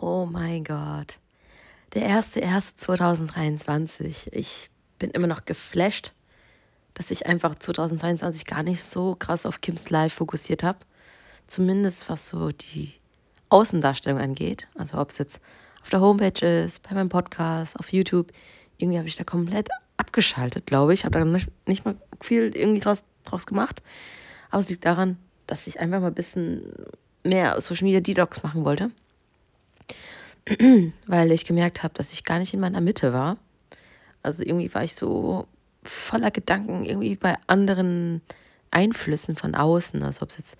Oh mein Gott. Der 1.1.2023. Ich bin immer noch geflasht, dass ich einfach 2022 gar nicht so krass auf Kims Live fokussiert habe. Zumindest was so die Außendarstellung angeht. Also ob es jetzt auf der Homepage ist, bei meinem Podcast, auf YouTube. Irgendwie habe ich da komplett abgeschaltet, glaube ich. Habe da nicht, nicht mal viel irgendwie draus, draus gemacht. Aber es liegt daran, dass ich einfach mal ein bisschen mehr Social Media Detox machen wollte. Weil ich gemerkt habe, dass ich gar nicht in meiner Mitte war. Also irgendwie war ich so voller Gedanken irgendwie bei anderen Einflüssen von außen. Also ob es jetzt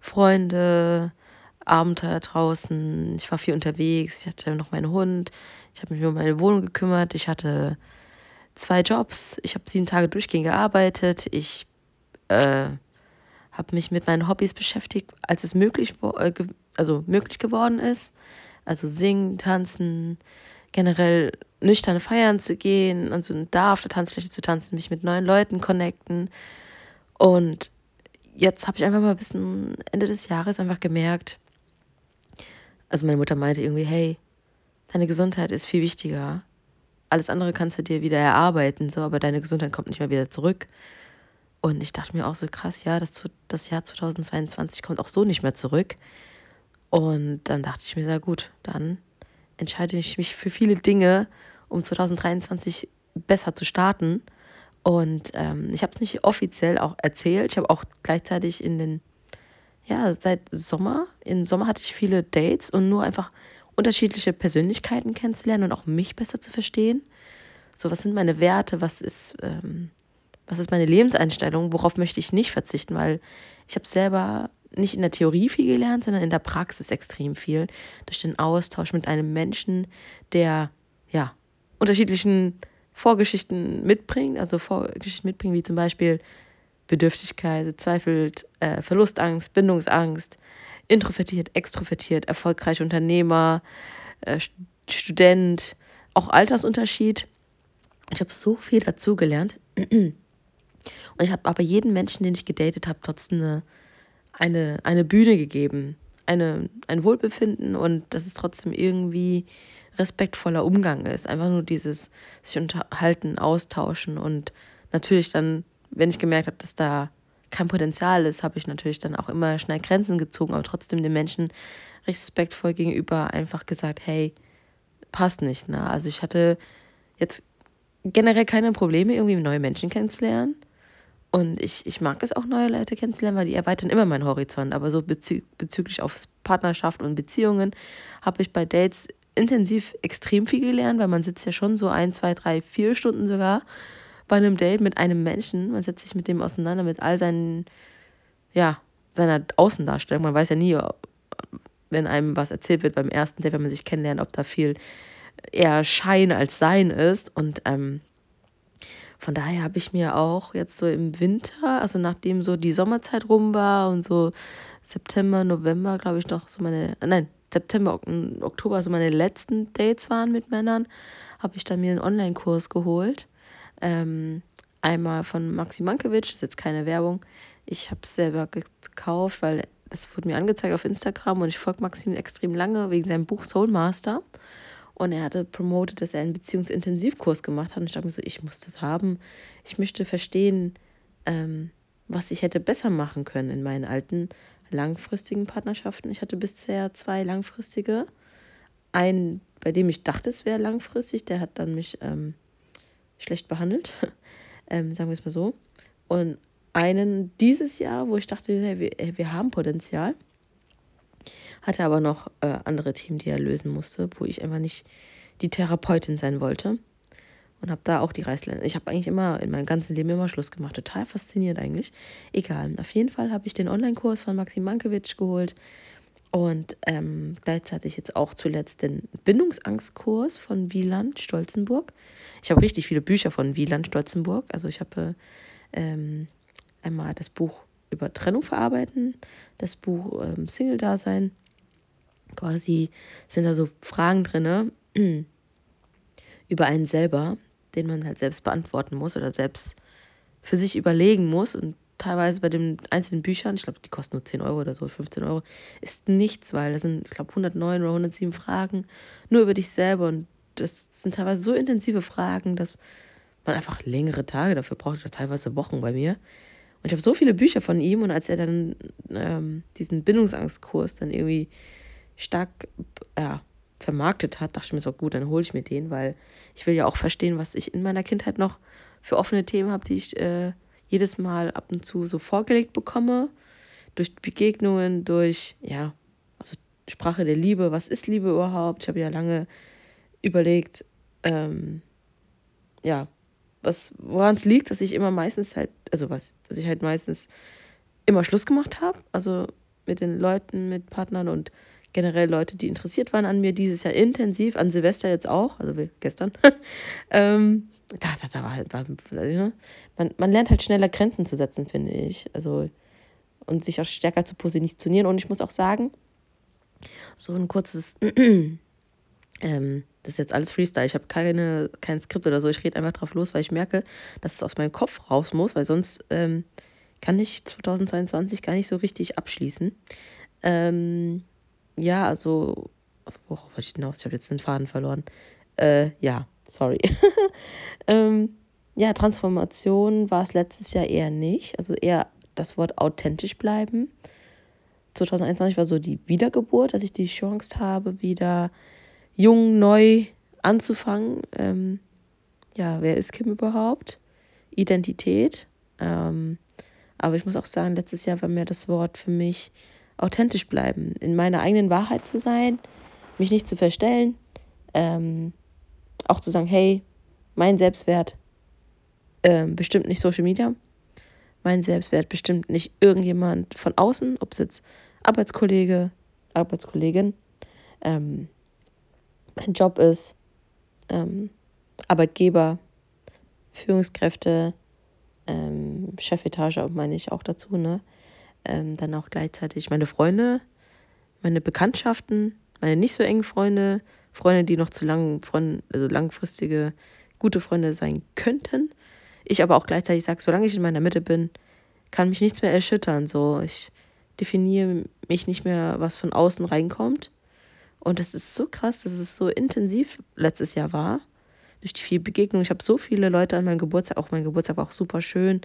Freunde, Abenteuer draußen, ich war viel unterwegs, ich hatte noch meinen Hund, ich habe mich um meine Wohnung gekümmert, ich hatte zwei Jobs, ich habe sieben Tage durchgehend gearbeitet, ich äh, habe mich mit meinen Hobbys beschäftigt, als es möglich, äh, also möglich geworden ist. Also singen, tanzen, generell nüchterne Feiern zu gehen, also da auf der Tanzfläche zu tanzen, mich mit neuen Leuten connecten. Und jetzt habe ich einfach mal bis Ende des Jahres einfach gemerkt, also meine Mutter meinte irgendwie, hey, deine Gesundheit ist viel wichtiger. Alles andere kannst du dir wieder erarbeiten, so, aber deine Gesundheit kommt nicht mehr wieder zurück. Und ich dachte mir auch so krass, ja, das, das Jahr 2022 kommt auch so nicht mehr zurück. Und dann dachte ich mir, sehr gut, dann entscheide ich mich für viele Dinge, um 2023 besser zu starten. Und ähm, ich habe es nicht offiziell auch erzählt. Ich habe auch gleichzeitig in den, ja, seit Sommer, im Sommer hatte ich viele Dates und nur einfach unterschiedliche Persönlichkeiten kennenzulernen und auch mich besser zu verstehen. So, was sind meine Werte, was ist, ähm, was ist meine Lebenseinstellung, worauf möchte ich nicht verzichten, weil ich habe selber nicht in der Theorie viel gelernt, sondern in der Praxis extrem viel. Durch den Austausch mit einem Menschen, der ja unterschiedlichen Vorgeschichten mitbringt, also Vorgeschichten mitbringt, wie zum Beispiel Bedürftigkeit, zweifelt, äh, Verlustangst, Bindungsangst, introvertiert, extrovertiert, erfolgreicher Unternehmer, äh, Student, auch Altersunterschied. Ich habe so viel dazugelernt. Und ich habe aber jeden Menschen, den ich gedatet habe, trotzdem eine eine, eine Bühne gegeben, eine, ein Wohlbefinden und dass es trotzdem irgendwie respektvoller Umgang ist. Einfach nur dieses sich unterhalten, austauschen und natürlich dann, wenn ich gemerkt habe, dass da kein Potenzial ist, habe ich natürlich dann auch immer schnell Grenzen gezogen, aber trotzdem den Menschen respektvoll gegenüber einfach gesagt, hey, passt nicht. Ne? Also ich hatte jetzt generell keine Probleme, irgendwie neue Menschen kennenzulernen. Und ich, ich mag es auch, neue Leute kennenzulernen, weil die erweitern immer meinen Horizont. Aber so bezü bezüglich auf Partnerschaft und Beziehungen habe ich bei Dates intensiv extrem viel gelernt, weil man sitzt ja schon so ein, zwei, drei, vier Stunden sogar bei einem Date mit einem Menschen. Man setzt sich mit dem auseinander, mit all seinen, ja, seiner Außendarstellung. Man weiß ja nie, wenn einem was erzählt wird beim ersten Date, wenn man sich kennenlernt, ob da viel eher Schein als Sein ist. Und ähm, von daher habe ich mir auch jetzt so im Winter, also nachdem so die Sommerzeit rum war und so September, November, glaube ich, noch so meine, nein, September, Oktober, so meine letzten Dates waren mit Männern, habe ich dann mir einen Online-Kurs geholt. Ähm, einmal von Maxi Mankiewicz, ist jetzt keine Werbung. Ich habe es selber gekauft, weil das wurde mir angezeigt auf Instagram und ich folge Maxim extrem lange wegen seinem Buch Soul Master. Und er hatte promotet, dass er einen Beziehungsintensivkurs gemacht hat. Und ich dachte mir so, ich muss das haben. Ich möchte verstehen, ähm, was ich hätte besser machen können in meinen alten langfristigen Partnerschaften. Ich hatte bisher zwei langfristige. Einen, bei dem ich dachte, es wäre langfristig, der hat dann mich ähm, schlecht behandelt. ähm, sagen wir es mal so. Und einen dieses Jahr, wo ich dachte, hey, wir, wir haben Potenzial hatte aber noch äh, andere Themen, die er lösen musste, wo ich einfach nicht die Therapeutin sein wollte. Und habe da auch die Reißleine. Ich habe eigentlich immer in meinem ganzen Leben immer Schluss gemacht. Total faszinierend eigentlich. Egal. Auf jeden Fall habe ich den Online-Kurs von Maxim Mankiewicz geholt. Und ähm, gleichzeitig jetzt auch zuletzt den Bindungsangstkurs von Wieland Stolzenburg. Ich habe richtig viele Bücher von Wieland Stolzenburg. Also ich habe ähm, einmal das Buch über Trennung verarbeiten, das Buch ähm, Single-Dasein quasi sind da so Fragen drin über einen selber, den man halt selbst beantworten muss oder selbst für sich überlegen muss. Und teilweise bei den einzelnen Büchern, ich glaube, die kosten nur 10 Euro oder so, 15 Euro, ist nichts, weil da sind, ich glaube, 109 oder 107 Fragen nur über dich selber und das sind teilweise so intensive Fragen, dass man einfach längere Tage dafür braucht, oder teilweise Wochen bei mir. Und ich habe so viele Bücher von ihm und als er dann ähm, diesen Bindungsangstkurs dann irgendwie stark ja, vermarktet hat, dachte ich mir so, gut, dann hole ich mir den, weil ich will ja auch verstehen, was ich in meiner Kindheit noch für offene Themen habe, die ich äh, jedes Mal ab und zu so vorgelegt bekomme. Durch Begegnungen, durch, ja, also Sprache der Liebe, was ist Liebe überhaupt? Ich habe ja lange überlegt, ähm, ja, was, woran es liegt, dass ich immer meistens halt, also was, dass ich halt meistens immer Schluss gemacht habe, also mit den Leuten, mit Partnern und generell Leute, die interessiert waren an mir, dieses Jahr intensiv, an Silvester jetzt auch, also gestern. ähm, da, da, da war halt, war, man, man lernt halt schneller Grenzen zu setzen, finde ich. Also, und sich auch stärker zu positionieren. Und ich muss auch sagen, so ein kurzes, ähm, das ist jetzt alles Freestyle. Ich habe keine, kein Skript oder so. Ich rede einfach drauf los, weil ich merke, dass es aus meinem Kopf raus muss, weil sonst ähm, kann ich 2022 gar nicht so richtig abschließen. Ähm, ja, also, also worauf wollte ich hinaus? Ich habe jetzt den Faden verloren. Äh, ja, sorry. ähm, ja, Transformation war es letztes Jahr eher nicht. Also eher das Wort authentisch bleiben. 2021 war so die Wiedergeburt, dass ich die Chance habe, wieder jung, neu anzufangen. Ähm, ja, wer ist Kim überhaupt? Identität. Ähm, aber ich muss auch sagen, letztes Jahr war mir das Wort für mich authentisch bleiben, in meiner eigenen Wahrheit zu sein, mich nicht zu verstellen, ähm, auch zu sagen, hey, mein Selbstwert ähm, bestimmt nicht Social Media, mein Selbstwert bestimmt nicht irgendjemand von außen, ob es jetzt Arbeitskollege, Arbeitskollegin, ähm, mein Job ist, ähm, Arbeitgeber, Führungskräfte, ähm, Chefetage meine ich auch dazu, ne? Ähm, dann auch gleichzeitig meine Freunde, meine Bekanntschaften, meine nicht so engen Freunde, Freunde, die noch zu lang, also langfristige gute Freunde sein könnten. Ich aber auch gleichzeitig sage, solange ich in meiner Mitte bin, kann mich nichts mehr erschüttern. So, ich definiere mich nicht mehr, was von außen reinkommt. Und das ist so krass, dass es so intensiv letztes Jahr war. Durch die vielen Begegnungen. Ich habe so viele Leute an meinem Geburtstag, auch mein Geburtstag war auch super schön.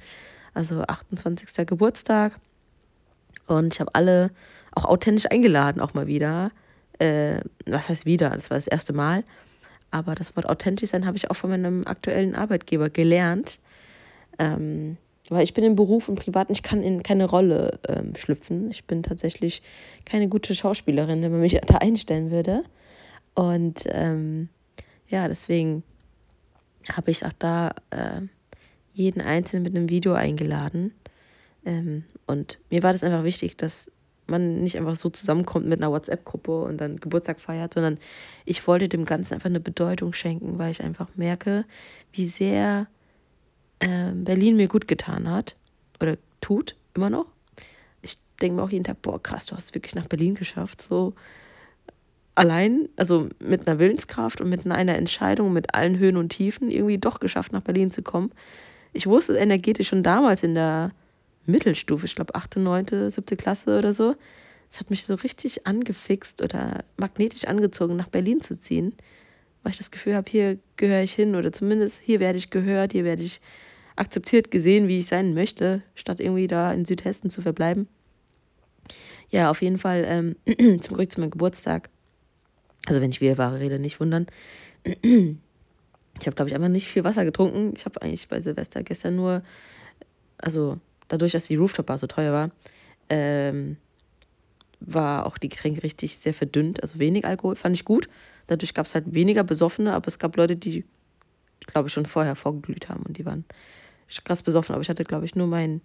Also 28. Geburtstag. Und ich habe alle auch authentisch eingeladen, auch mal wieder. Äh, was heißt wieder? Das war das erste Mal. Aber das Wort authentisch sein habe ich auch von meinem aktuellen Arbeitgeber gelernt. Ähm, weil ich bin im Beruf und privat, ich kann in keine Rolle ähm, schlüpfen. Ich bin tatsächlich keine gute Schauspielerin, wenn man mich da einstellen würde. Und ähm, ja, deswegen habe ich auch da äh, jeden Einzelnen mit einem Video eingeladen ähm, und mir war das einfach wichtig, dass man nicht einfach so zusammenkommt mit einer WhatsApp-Gruppe und dann Geburtstag feiert, sondern ich wollte dem Ganzen einfach eine Bedeutung schenken, weil ich einfach merke, wie sehr äh, Berlin mir gut getan hat oder tut, immer noch. Ich denke mir auch jeden Tag, boah, krass, du hast es wirklich nach Berlin geschafft. So allein, also mit einer Willenskraft und mit einer Entscheidung, mit allen Höhen und Tiefen, irgendwie doch geschafft, nach Berlin zu kommen. Ich wusste energetisch schon damals in der Mittelstufe, ich glaube 8., 9., 7. Klasse oder so. Es hat mich so richtig angefixt oder magnetisch angezogen, nach Berlin zu ziehen, weil ich das Gefühl habe, hier gehöre ich hin oder zumindest hier werde ich gehört, hier werde ich akzeptiert, gesehen, wie ich sein möchte, statt irgendwie da in Südhessen zu verbleiben. Ja, auf jeden Fall ähm, zum Glück zu meinem Geburtstag. Also wenn ich Wirrware rede, nicht wundern. Ich habe, glaube ich, einfach nicht viel Wasser getrunken. Ich habe eigentlich bei Silvester gestern nur, also dadurch, dass die Rooftop-Bar so teuer war, ähm, war auch die Getränke richtig sehr verdünnt, also wenig Alkohol, fand ich gut. Dadurch gab es halt weniger Besoffene, aber es gab Leute, die, glaube ich, schon vorher vorgeglüht haben und die waren krass besoffen. Aber ich hatte, glaube ich, nur mein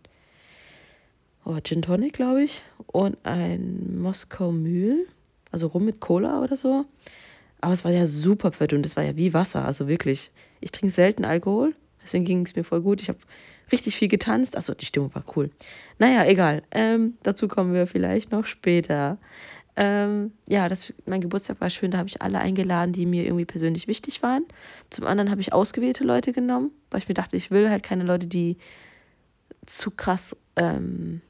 oh, Gin Tonic, glaube ich, und ein Moskau Mühl, also rum mit Cola oder so. Aber es war ja super verdünnt, es war ja wie Wasser, also wirklich. Ich trinke selten Alkohol, deswegen ging es mir voll gut. Ich habe richtig viel getanzt. Achso, die Stimmung war cool. Naja, egal. Ähm, dazu kommen wir vielleicht noch später. Ähm, ja, das, mein Geburtstag war schön. Da habe ich alle eingeladen, die mir irgendwie persönlich wichtig waren. Zum anderen habe ich ausgewählte Leute genommen, weil ich mir dachte, ich will halt keine Leute, die zu krass ähm,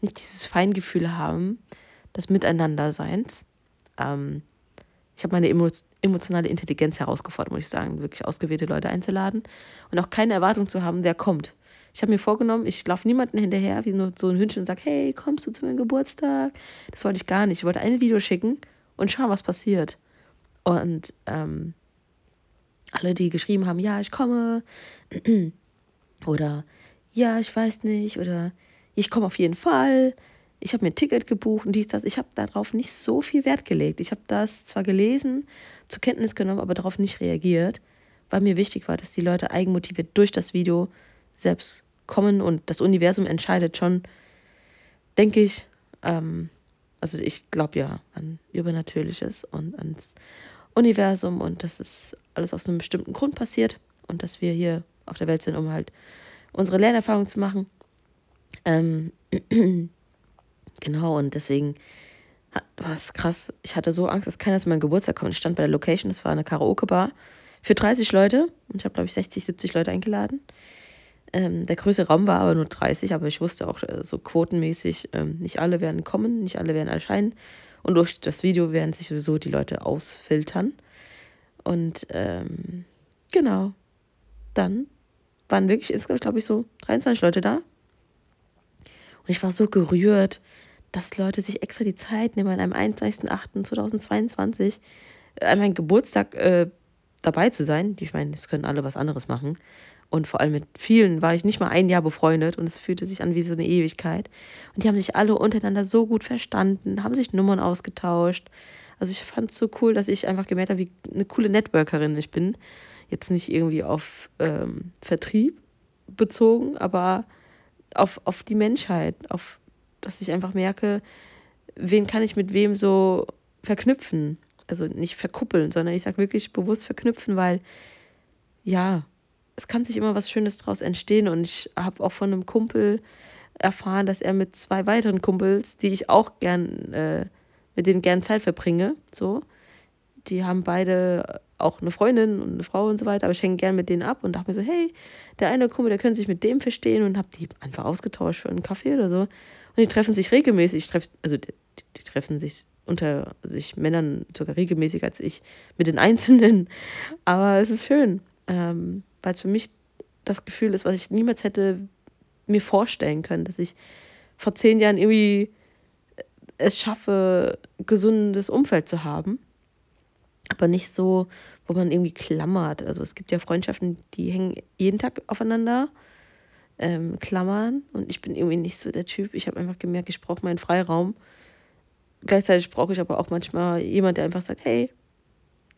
nicht dieses Feingefühl haben, des Miteinanderseins. Ähm, ich habe meine emo emotionale Intelligenz herausgefordert, muss ich sagen, wirklich ausgewählte Leute einzuladen und auch keine Erwartung zu haben, wer kommt. Ich habe mir vorgenommen, ich laufe niemanden hinterher, wie nur so ein Hündchen und sage, hey, kommst du zu meinem Geburtstag? Das wollte ich gar nicht. Ich wollte ein Video schicken und schauen, was passiert. Und ähm, alle, die geschrieben haben, ja, ich komme, oder ja, ich weiß nicht, oder ich komme auf jeden Fall, ich habe mir ein Ticket gebucht und dies, das. Ich habe darauf nicht so viel Wert gelegt. Ich habe das zwar gelesen, zur Kenntnis genommen, aber darauf nicht reagiert, weil mir wichtig war, dass die Leute eigenmotiviert durch das Video selbst kommen und das Universum entscheidet schon, denke ich, ähm, also ich glaube ja an Übernatürliches und ans Universum und dass es alles aus einem bestimmten Grund passiert und dass wir hier auf der Welt sind, um halt unsere Lernerfahrung zu machen. Ähm, genau, und deswegen war es krass. Ich hatte so Angst, dass keiner zu meinem Geburtstag kommt. Ich stand bei der Location, das war eine Karaoke-Bar für 30 Leute und ich habe, glaube ich, 60, 70 Leute eingeladen. Ähm, der größte Raum war aber nur 30, aber ich wusste auch äh, so quotenmäßig, ähm, nicht alle werden kommen, nicht alle werden erscheinen. Und durch das Video werden sich sowieso die Leute ausfiltern. Und ähm, genau, dann waren wirklich insgesamt, glaube ich, so 23 Leute da. Und ich war so gerührt, dass Leute sich extra die Zeit nehmen, an einem 21.08.2022 äh, an meinem Geburtstag äh, dabei zu sein. Ich meine, es können alle was anderes machen. Und vor allem mit vielen war ich nicht mal ein Jahr befreundet und es fühlte sich an wie so eine Ewigkeit. Und die haben sich alle untereinander so gut verstanden, haben sich Nummern ausgetauscht. Also ich fand es so cool, dass ich einfach gemerkt habe, wie eine coole Networkerin ich bin. Jetzt nicht irgendwie auf ähm, Vertrieb bezogen, aber auf, auf die Menschheit, auf dass ich einfach merke, wen kann ich mit wem so verknüpfen. Also nicht verkuppeln, sondern ich sage wirklich bewusst verknüpfen, weil ja, es kann sich immer was Schönes daraus entstehen. Und ich habe auch von einem Kumpel erfahren, dass er mit zwei weiteren Kumpels, die ich auch gern, äh, mit denen gern Zeit verbringe, so, die haben beide auch eine Freundin und eine Frau und so weiter, aber ich hänge gern mit denen ab und dachte mir so, hey, der eine Kumpel, der könnte sich mit dem verstehen und habe die einfach ausgetauscht für einen Kaffee oder so. Und die treffen sich regelmäßig, treff, also die, die treffen sich unter sich Männern sogar regelmäßiger als ich mit den Einzelnen. Aber es ist schön. Ähm, weil es für mich das Gefühl ist, was ich niemals hätte mir vorstellen können, dass ich vor zehn Jahren irgendwie es schaffe, ein gesundes Umfeld zu haben. Aber nicht so, wo man irgendwie klammert. Also es gibt ja Freundschaften, die hängen jeden Tag aufeinander, ähm, klammern. Und ich bin irgendwie nicht so der Typ. Ich habe einfach gemerkt, ich brauche meinen Freiraum. Gleichzeitig brauche ich aber auch manchmal jemand, der einfach sagt, hey,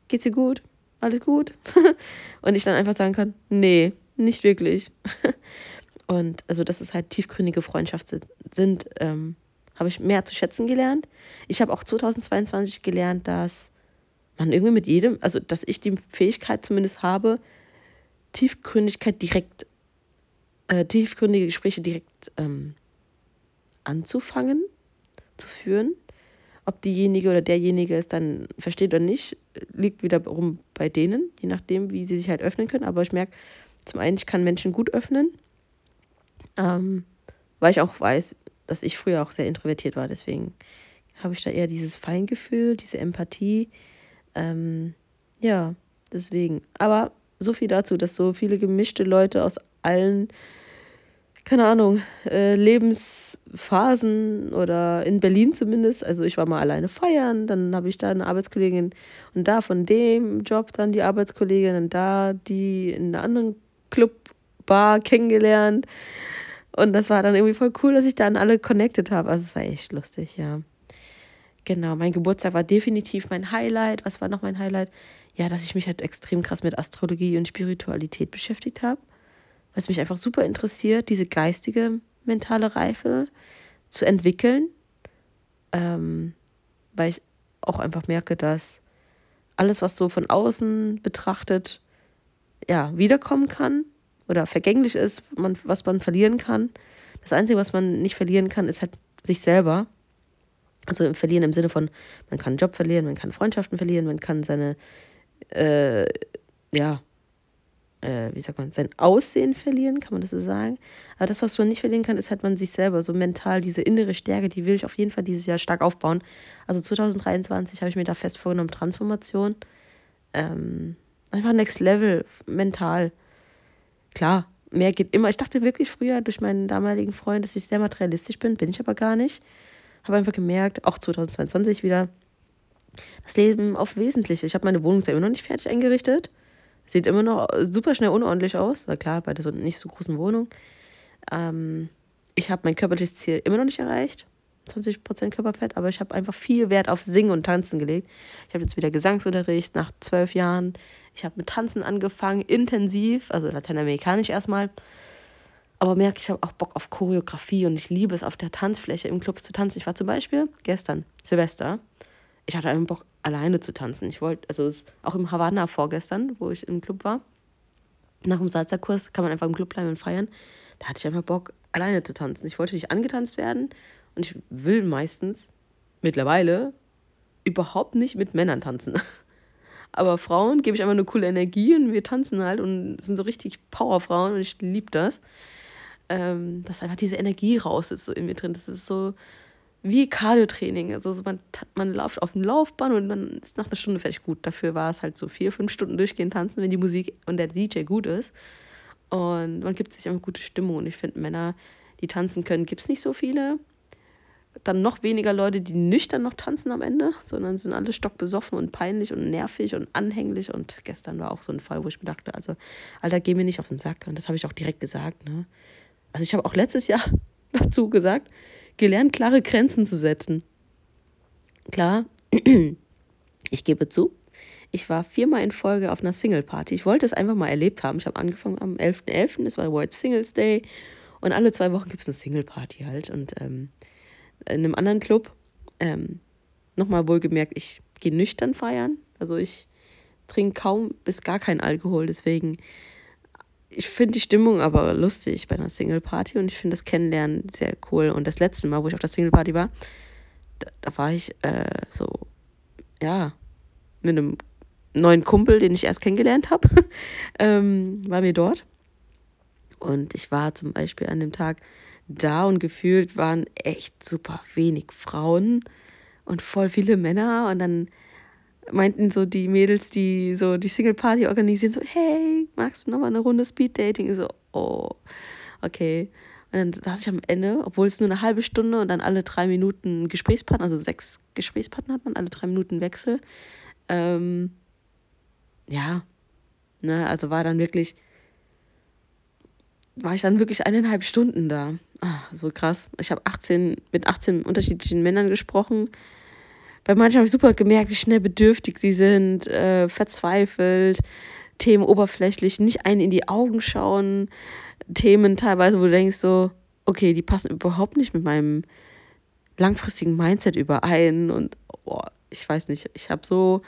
geht's dir gut? Alles gut? und ich dann einfach sagen kann, nee, nicht wirklich. und also, dass es halt tiefgründige Freundschaften sind, ähm, habe ich mehr zu schätzen gelernt. Ich habe auch 2022 gelernt, dass man irgendwie mit jedem, also dass ich die Fähigkeit zumindest habe, Tiefgründigkeit direkt, äh, tiefgründige Gespräche direkt ähm, anzufangen, zu führen. Ob diejenige oder derjenige es dann versteht oder nicht, liegt wiederum bei denen, je nachdem, wie sie sich halt öffnen können. Aber ich merke, zum einen, ich kann Menschen gut öffnen, ähm, weil ich auch weiß, dass ich früher auch sehr introvertiert war. Deswegen habe ich da eher dieses Feingefühl, diese Empathie. Ähm, ja, deswegen. Aber so viel dazu, dass so viele gemischte Leute aus allen keine Ahnung, äh, Lebensphasen oder in Berlin zumindest. Also ich war mal alleine feiern, dann habe ich da eine Arbeitskollegin und da von dem Job dann die Arbeitskollegin und da die in einer anderen Clubbar kennengelernt. Und das war dann irgendwie voll cool, dass ich dann alle connected habe. Also es war echt lustig, ja. Genau, mein Geburtstag war definitiv mein Highlight. Was war noch mein Highlight? Ja, dass ich mich halt extrem krass mit Astrologie und Spiritualität beschäftigt habe es mich einfach super interessiert, diese geistige mentale Reife zu entwickeln, ähm, weil ich auch einfach merke, dass alles, was so von außen betrachtet, ja, wiederkommen kann oder vergänglich ist, man, was man verlieren kann. Das Einzige, was man nicht verlieren kann, ist halt sich selber. Also verlieren im Sinne von, man kann einen Job verlieren, man kann Freundschaften verlieren, man kann seine, äh, ja, äh, wie sagt man, sein Aussehen verlieren, kann man das so sagen. Aber das, was man nicht verlieren kann, ist halt man sich selber, so mental, diese innere Stärke, die will ich auf jeden Fall dieses Jahr stark aufbauen. Also 2023 habe ich mir da fest vorgenommen, Transformation. Ähm, einfach Next Level, mental. Klar, mehr geht immer. Ich dachte wirklich früher durch meinen damaligen Freund, dass ich sehr materialistisch bin, bin ich aber gar nicht. Habe einfach gemerkt, auch 2022 wieder, das Leben auf Wesentliche. Ich habe meine Wohnung zwar immer noch nicht fertig eingerichtet, Sieht immer noch super schnell unordentlich aus. Na klar, bei der so nicht so großen Wohnung. Ähm, ich habe mein körperliches Ziel immer noch nicht erreicht. 20% Körperfett, aber ich habe einfach viel Wert auf Singen und Tanzen gelegt. Ich habe jetzt wieder Gesangsunterricht nach zwölf Jahren. Ich habe mit Tanzen angefangen, intensiv, also lateinamerikanisch erstmal. Aber merke, ich habe auch Bock auf Choreografie und ich liebe es, auf der Tanzfläche im Clubs zu tanzen. Ich war zum Beispiel gestern, Silvester, ich hatte einfach Bock, alleine zu tanzen. Ich wollte, also auch im Havanna vorgestern, wo ich im Club war, nach dem Salzerkurs kann man einfach im Club bleiben und feiern. Da hatte ich einfach Bock, alleine zu tanzen. Ich wollte nicht angetanzt werden und ich will meistens mittlerweile überhaupt nicht mit Männern tanzen. Aber Frauen gebe ich einfach eine coole Energie und wir tanzen halt und sind so richtig Powerfrauen und ich liebe das. Ähm, dass einfach diese Energie raus ist so in mir drin. Das ist so, wie Cardio-Training. Also man, man läuft auf dem Laufband und man ist nach einer Stunde fertig gut. Dafür war es halt so vier, fünf Stunden durchgehend tanzen, wenn die Musik und der DJ gut ist. Und man gibt sich einfach gute Stimmung. Und ich finde, Männer, die tanzen können, gibt es nicht so viele. Dann noch weniger Leute, die nüchtern noch tanzen am Ende, sondern sind alle stockbesoffen und peinlich und nervig und anhänglich. Und gestern war auch so ein Fall, wo ich mir dachte, also, Alter, geh mir nicht auf den Sack. Und das habe ich auch direkt gesagt. Ne? Also ich habe auch letztes Jahr dazu gesagt, gelernt, klare Grenzen zu setzen. Klar, ich gebe zu, ich war viermal in Folge auf einer Single-Party. Ich wollte es einfach mal erlebt haben. Ich habe angefangen am 11.11., .11., das war World Singles Day. Und alle zwei Wochen gibt es eine Single-Party halt. Und ähm, in einem anderen Club, ähm, nochmal wohlgemerkt, ich gehe nüchtern feiern. Also ich trinke kaum bis gar keinen Alkohol. Deswegen ich finde die Stimmung aber lustig bei einer Single-Party und ich finde das Kennenlernen sehr cool. Und das letzte Mal, wo ich auf der Single-Party war, da, da, war ich äh, so, ja, mit einem neuen Kumpel, den ich erst kennengelernt habe, ähm, war mir dort. Und ich war zum Beispiel an dem Tag da und gefühlt waren echt super wenig Frauen und voll viele Männer. Und dann meinten so die Mädels, die so die Single Party organisieren, so, hey, magst du nochmal eine Runde Speed Dating? so, oh, okay. Und dann saß ich am Ende, obwohl es nur eine halbe Stunde und dann alle drei Minuten Gesprächspartner, also sechs Gesprächspartner hat man, alle drei Minuten Wechsel. Ähm, ja, ne, also war dann wirklich, war ich dann wirklich eineinhalb Stunden da. Ach, so krass. Ich habe 18, mit 18 unterschiedlichen Männern gesprochen bei manchen habe ich super gemerkt, wie schnell bedürftig sie sind, äh, verzweifelt, Themen oberflächlich, nicht einen in die Augen schauen, Themen teilweise, wo du denkst so, okay, die passen überhaupt nicht mit meinem langfristigen Mindset überein und oh, ich weiß nicht, ich habe so,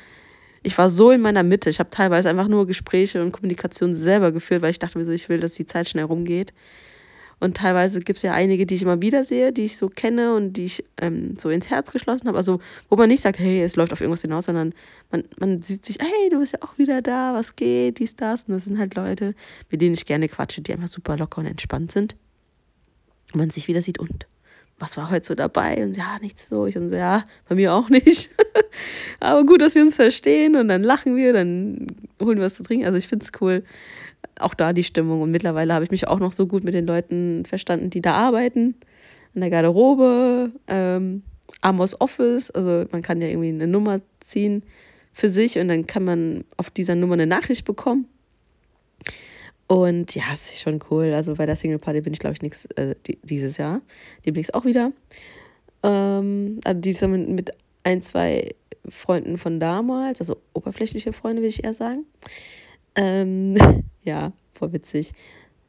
ich war so in meiner Mitte, ich habe teilweise einfach nur Gespräche und Kommunikation selber geführt, weil ich dachte mir so, ich will, dass die Zeit schnell rumgeht. Und teilweise gibt es ja einige, die ich immer wieder sehe, die ich so kenne und die ich ähm, so ins Herz geschlossen habe. Also, wo man nicht sagt, hey, es läuft auf irgendwas hinaus, sondern man, man sieht sich, hey, du bist ja auch wieder da, was geht, dies, das. Und das sind halt Leute, mit denen ich gerne quatsche, die einfach super locker und entspannt sind. Und man sich wieder sieht, und was war heute so dabei? Und ja, nichts so. Ich dann so, ja, bei mir auch nicht. Aber gut, dass wir uns verstehen und dann lachen wir, dann holen wir was zu trinken. Also ich finde es cool, auch da die Stimmung. Und mittlerweile habe ich mich auch noch so gut mit den Leuten verstanden, die da arbeiten. In der Garderobe, ähm, Amos Office. Also man kann ja irgendwie eine Nummer ziehen für sich und dann kann man auf dieser Nummer eine Nachricht bekommen. Und ja, es ist schon cool. Also bei der Single Party bin ich, glaube ich, nichts äh, dieses Jahr. Demnächst auch wieder. Ähm, also diesmal mit, mit ein, zwei Freunden von damals, also oberflächliche Freunde, würde ich eher sagen. Ähm, ja, voll witzig.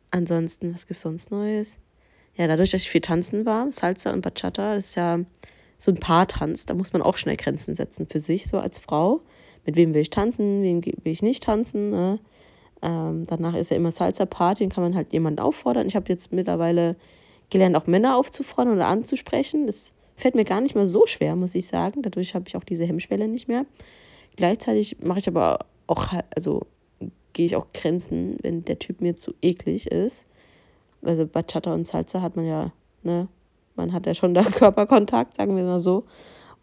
Ansonsten, was gibt's sonst Neues? Ja, dadurch, dass ich viel tanzen war, Salsa und Bachata, das ist ja so ein Paar-Tanz, da muss man auch schnell Grenzen setzen für sich, so als Frau. Mit wem will ich tanzen, wem will ich nicht tanzen. Ne? Ähm, danach ist ja immer Salsa-Party, dann kann man halt jemanden auffordern. Ich habe jetzt mittlerweile gelernt, auch Männer aufzufordern oder anzusprechen. Das fällt mir gar nicht mehr so schwer, muss ich sagen. Dadurch habe ich auch diese Hemmschwelle nicht mehr. Gleichzeitig mache ich aber auch, also gehe ich auch Grenzen, wenn der Typ mir zu eklig ist. Also Bachata und Salsa hat man ja, ne, man hat ja schon da Körperkontakt, sagen wir mal so.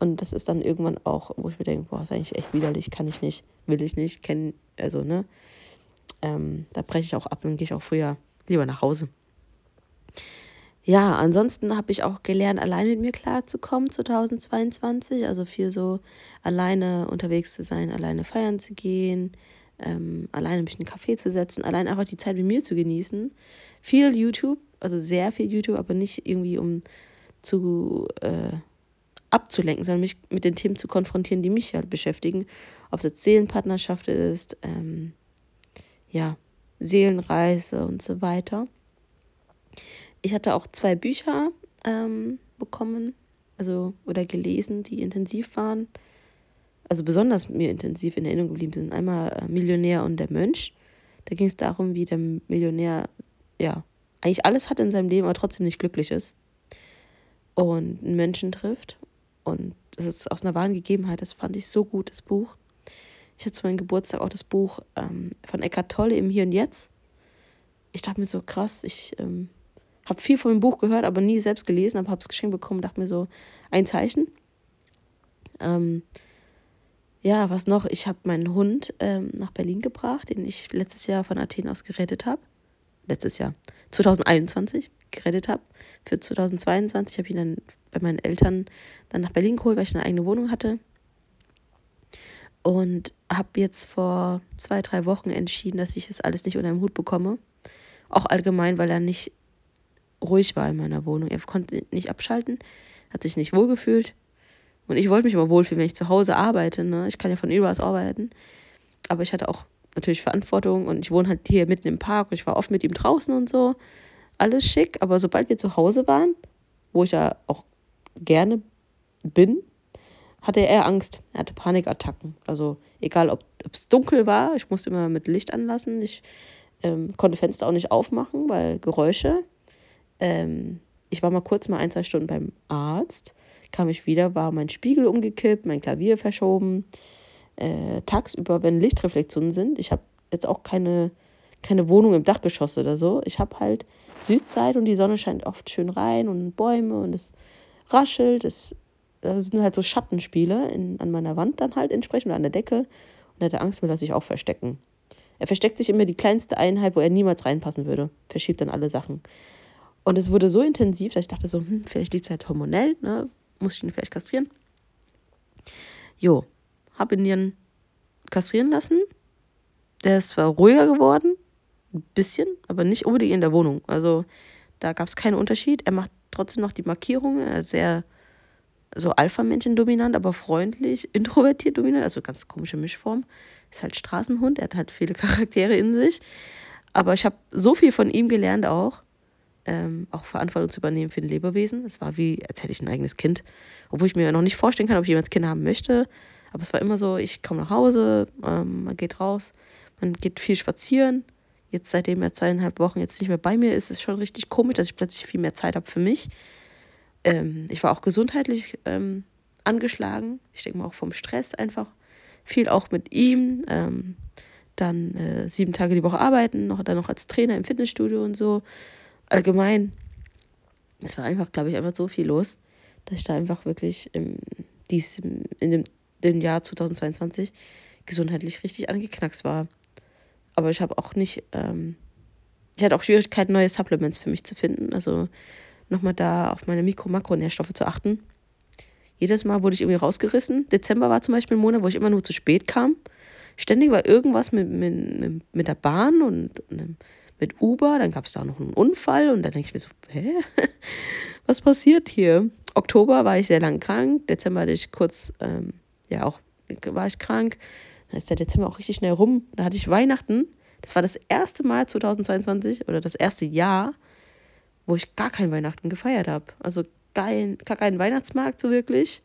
Und das ist dann irgendwann auch, wo ich mir denke, boah, ist eigentlich echt widerlich, kann ich nicht, will ich nicht, kennen, also, ne, ähm, da breche ich auch ab und gehe ich auch früher lieber nach Hause. Ja, ansonsten habe ich auch gelernt, allein mit mir klarzukommen 2022. Also viel so alleine unterwegs zu sein, alleine feiern zu gehen, ähm, alleine mich in einen Café zu setzen, allein einfach die Zeit mit mir zu genießen. Viel YouTube, also sehr viel YouTube, aber nicht irgendwie um zu äh, abzulenken, sondern mich mit den Themen zu konfrontieren, die mich halt beschäftigen. Ob es jetzt Seelenpartnerschaft ist, ähm, ja, Seelenreise und so weiter. Ich hatte auch zwei Bücher ähm, bekommen, also oder gelesen, die intensiv waren. Also besonders mir intensiv in Erinnerung geblieben sind. Einmal äh, Millionär und der Mönch. Da ging es darum, wie der Millionär, ja, eigentlich alles hat in seinem Leben, aber trotzdem nicht glücklich ist. Und einen Menschen trifft. Und das ist aus einer wahren Gegebenheit. Das fand ich so gut, das Buch. Ich hatte zu meinem Geburtstag auch das Buch ähm, von Eckart Tolle im Hier und Jetzt. Ich dachte mir so, krass, ich ähm, habe viel von dem Buch gehört, aber nie selbst gelesen, aber habe es geschenkt bekommen, dachte mir so, ein Zeichen. Ähm, ja, was noch? Ich habe meinen Hund ähm, nach Berlin gebracht, den ich letztes Jahr von Athen aus gerettet habe. Letztes Jahr, 2021 gerettet habe. Für 2022 habe ich ihn dann bei meinen Eltern dann nach Berlin geholt, weil ich eine eigene Wohnung hatte. Und habe jetzt vor zwei, drei Wochen entschieden, dass ich das alles nicht unter den Hut bekomme. Auch allgemein, weil er nicht ruhig war in meiner Wohnung. Er konnte nicht abschalten, hat sich nicht wohlgefühlt. Und ich wollte mich immer wohlfühlen, wenn ich zu Hause arbeite. Ne? Ich kann ja von überall arbeiten. Aber ich hatte auch natürlich Verantwortung und ich wohne halt hier mitten im Park und ich war oft mit ihm draußen und so. Alles schick, aber sobald wir zu Hause waren, wo ich ja auch gerne bin, hatte er Angst. Er hatte Panikattacken. Also egal, ob es dunkel war, ich musste immer mit Licht anlassen. Ich ähm, konnte Fenster auch nicht aufmachen, weil Geräusche. Ähm, ich war mal kurz mal ein, zwei Stunden beim Arzt, kam ich wieder, war mein Spiegel umgekippt, mein Klavier verschoben. Äh, tagsüber, wenn Lichtreflexionen sind, ich habe jetzt auch keine, keine Wohnung im Dachgeschoss oder so. Ich habe halt Südseite und die Sonne scheint oft schön rein und Bäume und es raschelt, es das sind halt so Schattenspiele in, an meiner Wand dann halt entsprechend oder an der Decke. Und er hatte Angst, will er sich auch verstecken. Er versteckt sich immer die kleinste Einheit, wo er niemals reinpassen würde. Verschiebt dann alle Sachen. Und es wurde so intensiv, dass ich dachte so, hm, vielleicht liegt es halt hormonell, ne? Muss ich ihn vielleicht kastrieren? Jo, hab ihn dann kastrieren lassen. Der ist zwar ruhiger geworden, ein bisschen, aber nicht unbedingt in der Wohnung. Also da gab es keinen Unterschied. Er macht trotzdem noch die Markierungen, er ist sehr so Alpha-Männchen dominant, aber freundlich, introvertiert dominant, also ganz komische Mischform. Ist halt Straßenhund, er hat halt viele Charaktere in sich. Aber ich habe so viel von ihm gelernt auch, ähm, auch Verantwortung zu übernehmen für ein Lebewesen. Es war wie, als hätte ich ein eigenes Kind, obwohl ich mir noch nicht vorstellen kann, ob ich jemals Kinder haben möchte. Aber es war immer so, ich komme nach Hause, ähm, man geht raus, man geht viel spazieren. Jetzt, seitdem er zweieinhalb Wochen jetzt nicht mehr bei mir ist, ist es schon richtig komisch, dass ich plötzlich viel mehr Zeit habe für mich ähm, ich war auch gesundheitlich ähm, angeschlagen. Ich denke mal auch vom Stress einfach. Viel auch mit ihm. Ähm, dann äh, sieben Tage die Woche arbeiten, noch dann noch als Trainer im Fitnessstudio und so. Allgemein. Es war einfach, glaube ich, einfach so viel los, dass ich da einfach wirklich im, dies, in dem, dem Jahr 2022 gesundheitlich richtig angeknackst war. Aber ich habe auch nicht, ähm, ich hatte auch Schwierigkeiten, neue Supplements für mich zu finden. Also nochmal da auf meine Mikro-Makronährstoffe zu achten. Jedes Mal wurde ich irgendwie rausgerissen. Dezember war zum Beispiel ein Monat, wo ich immer nur zu spät kam. Ständig war irgendwas mit, mit, mit der Bahn und, und mit Uber. Dann gab es da noch einen Unfall und dann denke ich mir so, hä? Was passiert hier? Oktober war ich sehr lang krank. Dezember hatte ich kurz, ähm, ja, auch war ich krank. Dann ist der Dezember auch richtig schnell rum. Da hatte ich Weihnachten. Das war das erste Mal 2022 oder das erste Jahr, wo ich gar kein Weihnachten gefeiert habe. Also kein, gar keinen Weihnachtsmarkt so wirklich,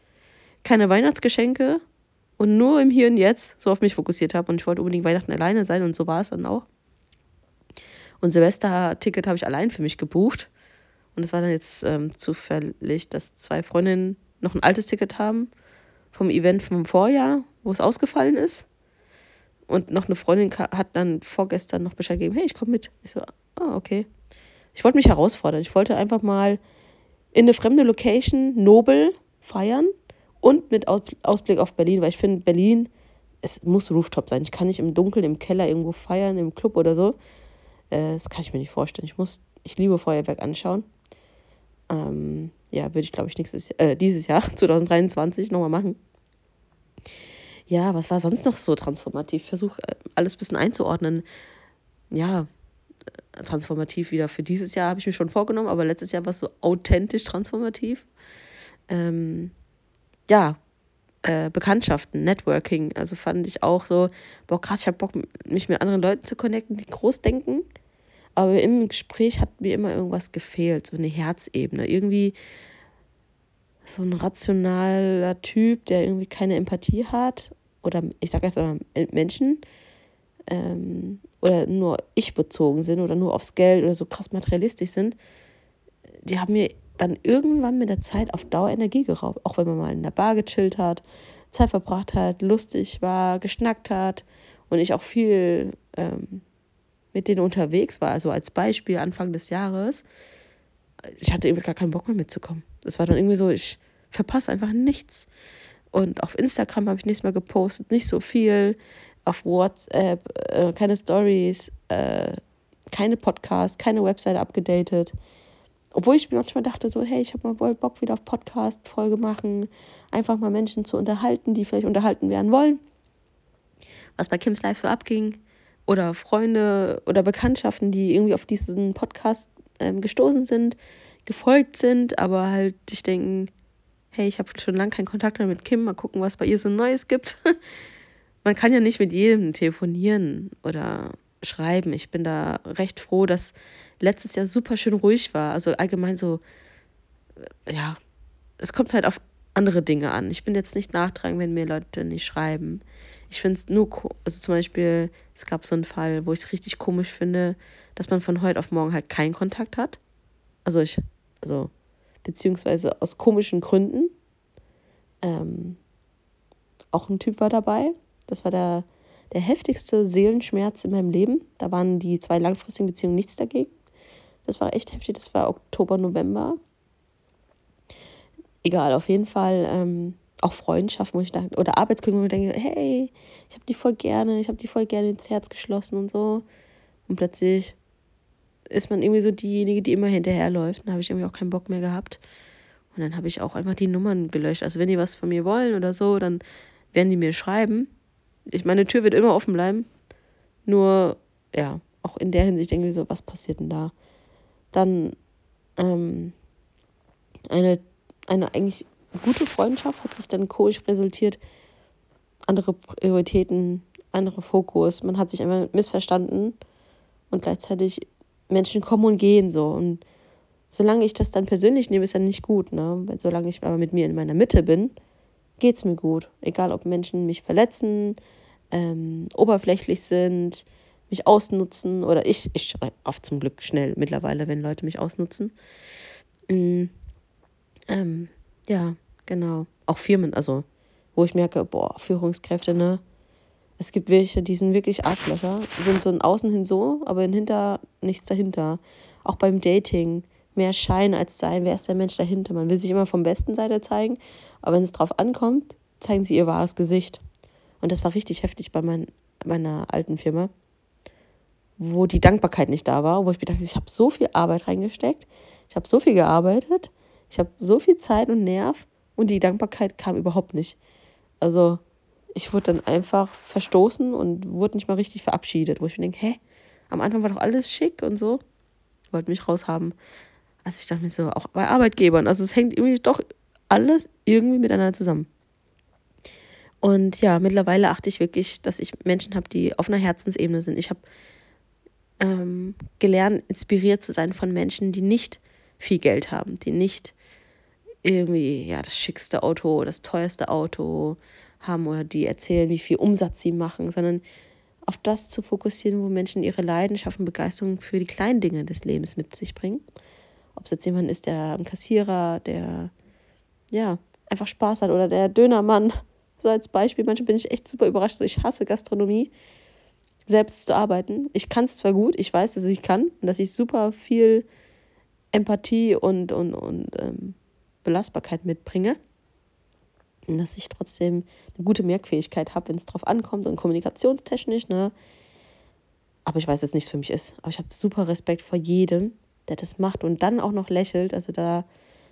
keine Weihnachtsgeschenke und nur im Hier und Jetzt so auf mich fokussiert habe. Und ich wollte unbedingt Weihnachten alleine sein und so war es dann auch. Und Silvester-Ticket habe ich allein für mich gebucht. Und es war dann jetzt ähm, zufällig, dass zwei Freundinnen noch ein altes Ticket haben vom Event vom Vorjahr, wo es ausgefallen ist. und noch eine Freundin hat dann vorgestern noch Bescheid gegeben, hey, ich komme mit. Ich so, ah, okay. Ich wollte mich herausfordern. Ich wollte einfach mal in eine fremde Location nobel feiern und mit Ausblick auf Berlin, weil ich finde, Berlin, es muss Rooftop sein. Ich kann nicht im Dunkeln, im Keller irgendwo feiern, im Club oder so. Äh, das kann ich mir nicht vorstellen. Ich muss, ich liebe Feuerwerk anschauen. Ähm, ja, würde ich, glaube ich, nächstes, äh, dieses Jahr, 2023, nochmal machen. Ja, was war sonst noch so transformativ? Ich versuche äh, alles ein bisschen einzuordnen. Ja, äh, transformativ wieder für dieses Jahr habe ich mir schon vorgenommen, aber letztes Jahr war es so authentisch transformativ. Ähm, ja, äh, Bekanntschaften, Networking, also fand ich auch so, boah krass, ich habe Bock, mich mit anderen Leuten zu connecten, die groß denken. Aber im Gespräch hat mir immer irgendwas gefehlt, so eine Herzebene. Irgendwie so ein rationaler Typ, der irgendwie keine Empathie hat. Oder ich sage jetzt mal Menschen. Ähm, oder nur ich bezogen sind oder nur aufs Geld oder so krass materialistisch sind. Die haben mir dann irgendwann mit der Zeit auf Dauer Energie geraubt. Auch wenn man mal in der Bar gechillt hat, Zeit verbracht hat, lustig war, geschnackt hat und ich auch viel ähm, mit denen unterwegs war. Also als Beispiel Anfang des Jahres, ich hatte irgendwie gar keinen Bock mehr mitzukommen. Das war dann irgendwie so, ich verpasse einfach nichts. Und auf Instagram habe ich nichts mehr gepostet, nicht so viel. Auf WhatsApp, äh, keine Stories, äh, keine Podcasts, keine Website abgedatet. Obwohl ich mir manchmal dachte, so, hey, ich habe mal Bock wieder auf Podcast-Folge machen, einfach mal Menschen zu unterhalten, die vielleicht unterhalten werden wollen. Was bei Kims Live so abging. Oder Freunde oder Bekanntschaften, die irgendwie auf diesen Podcast ähm, gestoßen sind, gefolgt sind, aber halt sich denken, hey, ich habe schon lange keinen Kontakt mehr mit Kim, mal gucken, was bei ihr so Neues gibt. Man kann ja nicht mit jedem telefonieren oder schreiben. Ich bin da recht froh, dass letztes Jahr super schön ruhig war. Also allgemein so, äh, ja, es kommt halt auf andere Dinge an. Ich bin jetzt nicht nachtragend, wenn mir Leute nicht schreiben. Ich finde es nur, also zum Beispiel, es gab so einen Fall, wo ich es richtig komisch finde, dass man von heute auf morgen halt keinen Kontakt hat. Also ich, also, beziehungsweise aus komischen Gründen. Ähm, auch ein Typ war dabei. Das war der, der heftigste Seelenschmerz in meinem Leben. Da waren die zwei langfristigen Beziehungen nichts dagegen. Das war echt heftig. Das war Oktober, November. Egal, auf jeden Fall ähm, auch Freundschaften, wo ich dachte, oder Arbeitskollegen, wo ich denke, hey, ich habe die voll gerne, ich habe die voll gerne ins Herz geschlossen und so. Und plötzlich ist man irgendwie so diejenige, die immer hinterherläuft. Dann habe ich irgendwie auch keinen Bock mehr gehabt. Und dann habe ich auch einfach die Nummern gelöscht. Also wenn die was von mir wollen oder so, dann werden die mir schreiben. Ich, meine Tür wird immer offen bleiben. Nur, ja, auch in der Hinsicht irgendwie so, was passiert denn da? Dann ähm, eine, eine eigentlich gute Freundschaft hat sich dann komisch resultiert. Andere Prioritäten, andere Fokus. Man hat sich einfach missverstanden und gleichzeitig Menschen kommen und gehen so. Und solange ich das dann persönlich nehme, ist ja nicht gut. Ne? Solange ich aber mit mir in meiner Mitte bin, geht es mir gut. Egal, ob Menschen mich verletzen, ähm, oberflächlich sind, mich ausnutzen oder ich, ich oft zum Glück schnell mittlerweile, wenn Leute mich ausnutzen. Mhm. Ähm, ja, genau. Auch Firmen, also wo ich merke, boah, Führungskräfte, ne? Es gibt welche, die sind wirklich Arschlöcher, sind so ein Außen hin so, aber in hinter nichts dahinter. Auch beim Dating, mehr Schein als Sein. Wer ist der Mensch dahinter? Man will sich immer vom besten Seite zeigen, aber wenn es drauf ankommt, zeigen sie ihr wahres Gesicht. Und das war richtig heftig bei mein, meiner alten Firma wo die Dankbarkeit nicht da war, wo ich mir dachte, ich habe so viel Arbeit reingesteckt, ich habe so viel gearbeitet, ich habe so viel Zeit und Nerv und die Dankbarkeit kam überhaupt nicht. Also ich wurde dann einfach verstoßen und wurde nicht mal richtig verabschiedet, wo ich mir denke, hä, am Anfang war doch alles schick und so, wollte mich raushaben. Also ich dachte mir so, auch bei Arbeitgebern, also es hängt irgendwie doch alles irgendwie miteinander zusammen. Und ja, mittlerweile achte ich wirklich, dass ich Menschen habe, die auf einer Herzensebene sind. Ich habe ähm, gelernt, inspiriert zu sein von Menschen, die nicht viel Geld haben, die nicht irgendwie ja das schickste Auto, das teuerste Auto haben oder die erzählen, wie viel Umsatz sie machen, sondern auf das zu fokussieren, wo Menschen ihre Leidenschaft und Begeisterung für die kleinen Dinge des Lebens mit sich bringen. Ob es jetzt jemand ist, der ein Kassierer, der ja einfach Spaß hat oder der Dönermann, so als Beispiel. Manchmal bin ich echt super überrascht. Ich hasse Gastronomie selbst zu arbeiten. Ich kann es zwar gut, ich weiß, dass ich kann und dass ich super viel Empathie und, und, und ähm, Belastbarkeit mitbringe. Und dass ich trotzdem eine gute Merkfähigkeit habe, wenn es drauf ankommt und kommunikationstechnisch, ne? Aber ich weiß, dass es nichts für mich ist. Aber ich habe super Respekt vor jedem, der das macht und dann auch noch lächelt. Also da,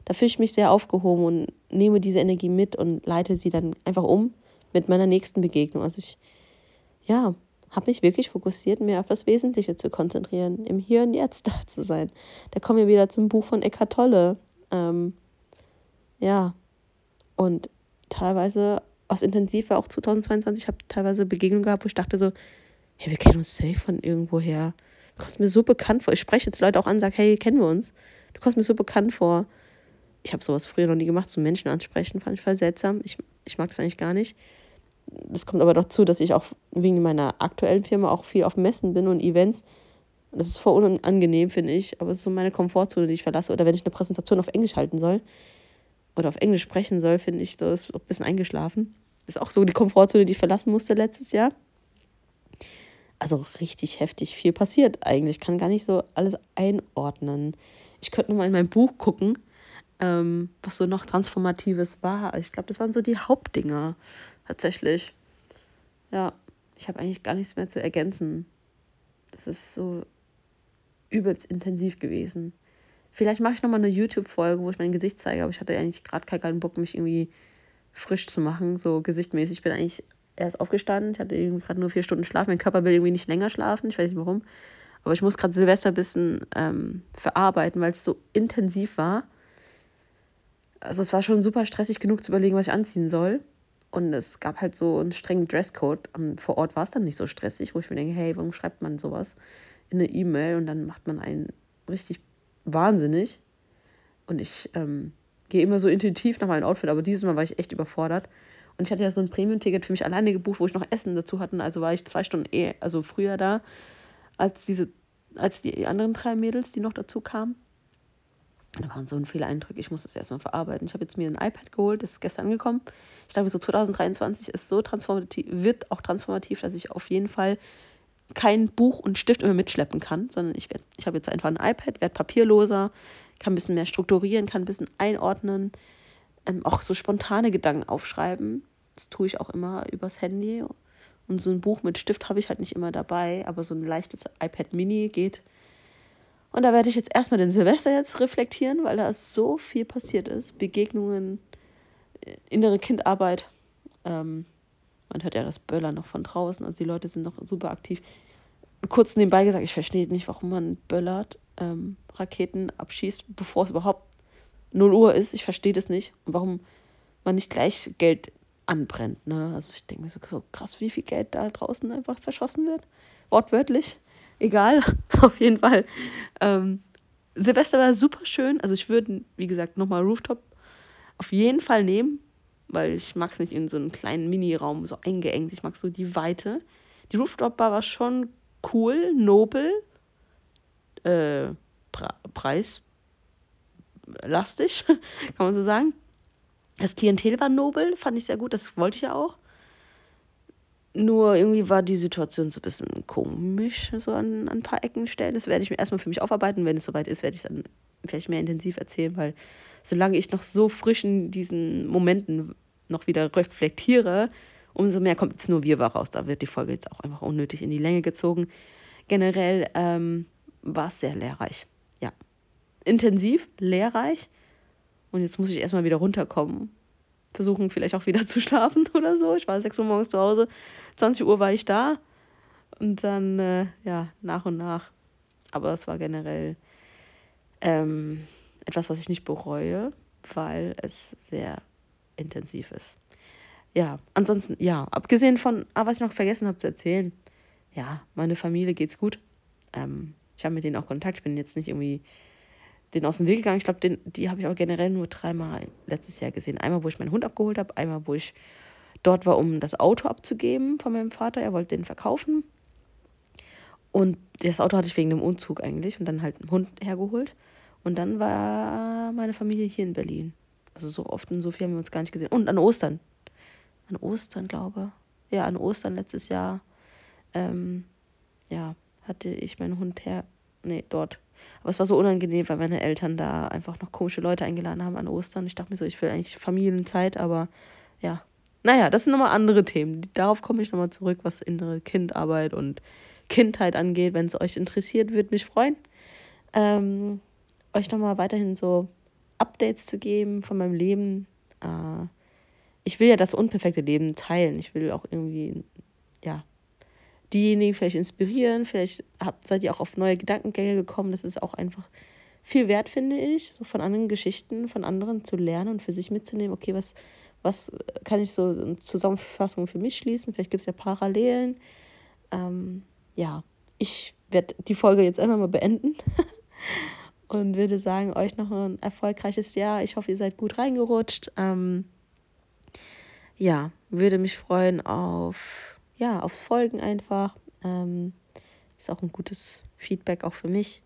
da fühle ich mich sehr aufgehoben und nehme diese Energie mit und leite sie dann einfach um mit meiner nächsten Begegnung. Also ich, ja, habe mich wirklich fokussiert, mir auf das Wesentliche zu konzentrieren, im Hier und Jetzt da zu sein. Da kommen wir wieder zum Buch von Eckhart Tolle. Ähm, ja, und teilweise, was intensiv war, auch 2022, ich habe teilweise Begegnungen gehabt, wo ich dachte so, hey, wir kennen uns safe von irgendwoher. Du kommst mir so bekannt vor. Ich spreche jetzt Leute auch an sage, hey, kennen wir uns? Du kommst mir so bekannt vor. Ich habe sowas früher noch nie gemacht, so Menschen ansprechen, fand ich voll seltsam. Ich, ich mag das eigentlich gar nicht das kommt aber dazu, dass ich auch wegen meiner aktuellen Firma auch viel auf Messen bin und Events. Das ist voll unangenehm, finde ich, aber es ist so meine Komfortzone, die ich verlasse. Oder wenn ich eine Präsentation auf Englisch halten soll oder auf Englisch sprechen soll, finde ich, das ist ein bisschen eingeschlafen. Ist auch so die Komfortzone, die ich verlassen musste letztes Jahr. Also richtig heftig viel passiert eigentlich. Ich kann gar nicht so alles einordnen. Ich könnte nur mal in mein Buch gucken, ähm, was so noch Transformatives war. Ich glaube, das waren so die Hauptdinger tatsächlich. Ja, ich habe eigentlich gar nichts mehr zu ergänzen. Das ist so übelst intensiv gewesen. Vielleicht mache ich nochmal eine YouTube-Folge, wo ich mein Gesicht zeige, aber ich hatte eigentlich gerade keinen Bock, mich irgendwie frisch zu machen, so gesichtmäßig. Ich bin eigentlich erst aufgestanden, ich hatte irgendwie gerade nur vier Stunden Schlaf. Mein Körper will irgendwie nicht länger schlafen, ich weiß nicht warum. Aber ich muss gerade Silvester ein bisschen ähm, verarbeiten, weil es so intensiv war. Also es war schon super stressig genug zu überlegen, was ich anziehen soll. Und es gab halt so einen strengen Dresscode. Vor Ort war es dann nicht so stressig, wo ich mir denke, hey, warum schreibt man sowas in eine E-Mail und dann macht man einen richtig wahnsinnig. Und ich ähm, gehe immer so intuitiv nach meinem Outfit, aber dieses Mal war ich echt überfordert. Und ich hatte ja so ein Premium-Ticket für mich alleine gebucht, wo ich noch Essen dazu hatte. Also war ich zwei Stunden eh, also früher da, als diese, als die anderen drei Mädels, die noch dazu kamen. Da waren so viele Eindrücke, ich muss das erstmal verarbeiten. Ich habe jetzt mir ein iPad geholt, das ist gestern angekommen. Ich glaube, so 2023 ist so transformativ, wird auch transformativ, dass ich auf jeden Fall kein Buch und Stift immer mitschleppen kann, sondern ich, ich habe jetzt einfach ein iPad, werde papierloser, kann ein bisschen mehr strukturieren, kann ein bisschen einordnen, ähm, auch so spontane Gedanken aufschreiben. Das tue ich auch immer übers Handy. Und so ein Buch mit Stift habe ich halt nicht immer dabei, aber so ein leichtes iPad Mini geht und da werde ich jetzt erstmal den Silvester jetzt reflektieren, weil da so viel passiert ist. Begegnungen, äh, innere Kindarbeit. Ähm, man hört ja das Böller noch von draußen, also die Leute sind noch super aktiv. Kurz nebenbei gesagt, ich verstehe nicht, warum man böllert, ähm, Raketen abschießt, bevor es überhaupt 0 Uhr ist. Ich verstehe das nicht. Und warum man nicht gleich Geld anbrennt. Ne? Also ich denke mir so, so krass, wie viel Geld da draußen einfach verschossen wird. Wortwörtlich egal, auf jeden Fall. Ähm, Silvester war super schön. Also ich würde, wie gesagt, nochmal Rooftop auf jeden Fall nehmen, weil ich mag es nicht in so einem kleinen Mini-Raum so eingeengt. Ich mag so die Weite. Die Rooftop-Bar war schon cool, nobel, äh, preislastig, kann man so sagen. Das Klientel war nobel, fand ich sehr gut, das wollte ich ja auch. Nur irgendwie war die Situation so ein bisschen komisch, so an, an ein paar Ecken stellen. Das werde ich mir erstmal für mich aufarbeiten. Wenn es soweit ist, werde ich es dann vielleicht mehr intensiv erzählen, weil solange ich noch so frisch in diesen Momenten noch wieder reflektiere, umso mehr kommt jetzt nur Wirrwarr raus. Da wird die Folge jetzt auch einfach unnötig in die Länge gezogen. Generell ähm, war es sehr lehrreich. Ja. Intensiv, lehrreich. Und jetzt muss ich erstmal wieder runterkommen versuchen, vielleicht auch wieder zu schlafen oder so. Ich war 6 Uhr morgens zu Hause, 20 Uhr war ich da und dann, äh, ja, nach und nach. Aber es war generell ähm, etwas, was ich nicht bereue, weil es sehr intensiv ist. Ja, ansonsten, ja, abgesehen von, ah, was ich noch vergessen habe zu erzählen, ja, meine Familie geht's gut. Ähm, ich habe mit denen auch Kontakt. Ich bin jetzt nicht irgendwie den aus dem Weg gegangen. Ich glaube, die habe ich auch generell nur dreimal letztes Jahr gesehen. Einmal, wo ich meinen Hund abgeholt habe, einmal, wo ich dort war, um das Auto abzugeben von meinem Vater. Er wollte den verkaufen. Und das Auto hatte ich wegen dem Umzug eigentlich und dann halt einen Hund hergeholt. Und dann war meine Familie hier in Berlin. Also so oft und so viel haben wir uns gar nicht gesehen. Und an Ostern. An Ostern, glaube ich. Ja, an Ostern letztes Jahr ähm, ja, hatte ich meinen Hund her, nee, dort. Aber es war so unangenehm, weil meine Eltern da einfach noch komische Leute eingeladen haben an Ostern. Ich dachte mir so, ich will eigentlich Familienzeit, aber ja. Naja, das sind nochmal andere Themen. Darauf komme ich nochmal zurück, was innere Kindarbeit und Kindheit angeht. Wenn es euch interessiert, würde mich freuen, ähm, euch nochmal weiterhin so Updates zu geben von meinem Leben. Äh, ich will ja das unperfekte Leben teilen. Ich will auch irgendwie, ja, diejenigen vielleicht inspirieren. Vielleicht habt, seid ihr auch auf neue Gedankengänge gekommen. Das ist auch einfach viel wert, finde ich, so von anderen Geschichten, von anderen zu lernen und für sich mitzunehmen, okay, was, was kann ich so in Zusammenfassung für mich schließen? Vielleicht gibt es ja Parallelen. Ähm, ja, ich werde die Folge jetzt einfach mal beenden und würde sagen, euch noch ein erfolgreiches Jahr. Ich hoffe, ihr seid gut reingerutscht. Ähm, ja, würde mich freuen auf, ja, aufs Folgen einfach. Ähm, ist auch ein gutes Feedback auch für mich.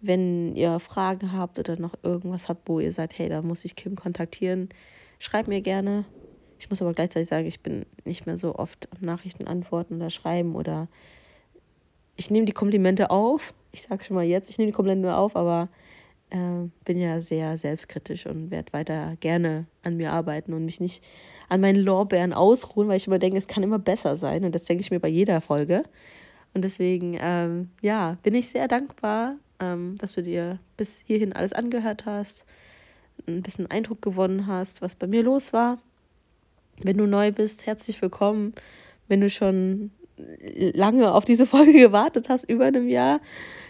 Wenn ihr Fragen habt oder noch irgendwas habt, wo ihr sagt, hey, da muss ich Kim kontaktieren, schreibt mir gerne. Ich muss aber gleichzeitig sagen, ich bin nicht mehr so oft Nachrichten antworten oder schreiben oder ich nehme die Komplimente auf. Ich sage schon mal jetzt, ich nehme die Komplimente auf, aber äh, bin ja sehr selbstkritisch und werde weiter gerne an mir arbeiten und mich nicht an meinen Lorbeeren ausruhen, weil ich immer denke, es kann immer besser sein. Und das denke ich mir bei jeder Folge. Und deswegen, ähm, ja, bin ich sehr dankbar, ähm, dass du dir bis hierhin alles angehört hast, ein bisschen Eindruck gewonnen hast, was bei mir los war. Wenn du neu bist, herzlich willkommen. Wenn du schon lange auf diese Folge gewartet hast, über einem Jahr,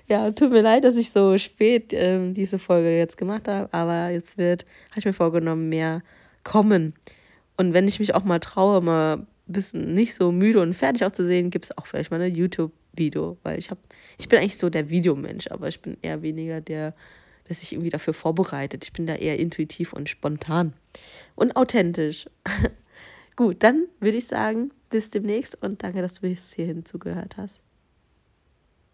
ja, tut mir leid, dass ich so spät ähm, diese Folge jetzt gemacht habe, aber jetzt wird, habe ich mir vorgenommen, mehr kommen. Und wenn ich mich auch mal traue, mal ein bisschen nicht so müde und fertig auszusehen, gibt es auch vielleicht mal ein YouTube-Video, weil ich habe, ich bin eigentlich so der Videomensch, aber ich bin eher weniger der, der sich irgendwie dafür vorbereitet. Ich bin da eher intuitiv und spontan und authentisch. Gut, dann würde ich sagen, bis demnächst und danke, dass du bis hierhin zugehört hast.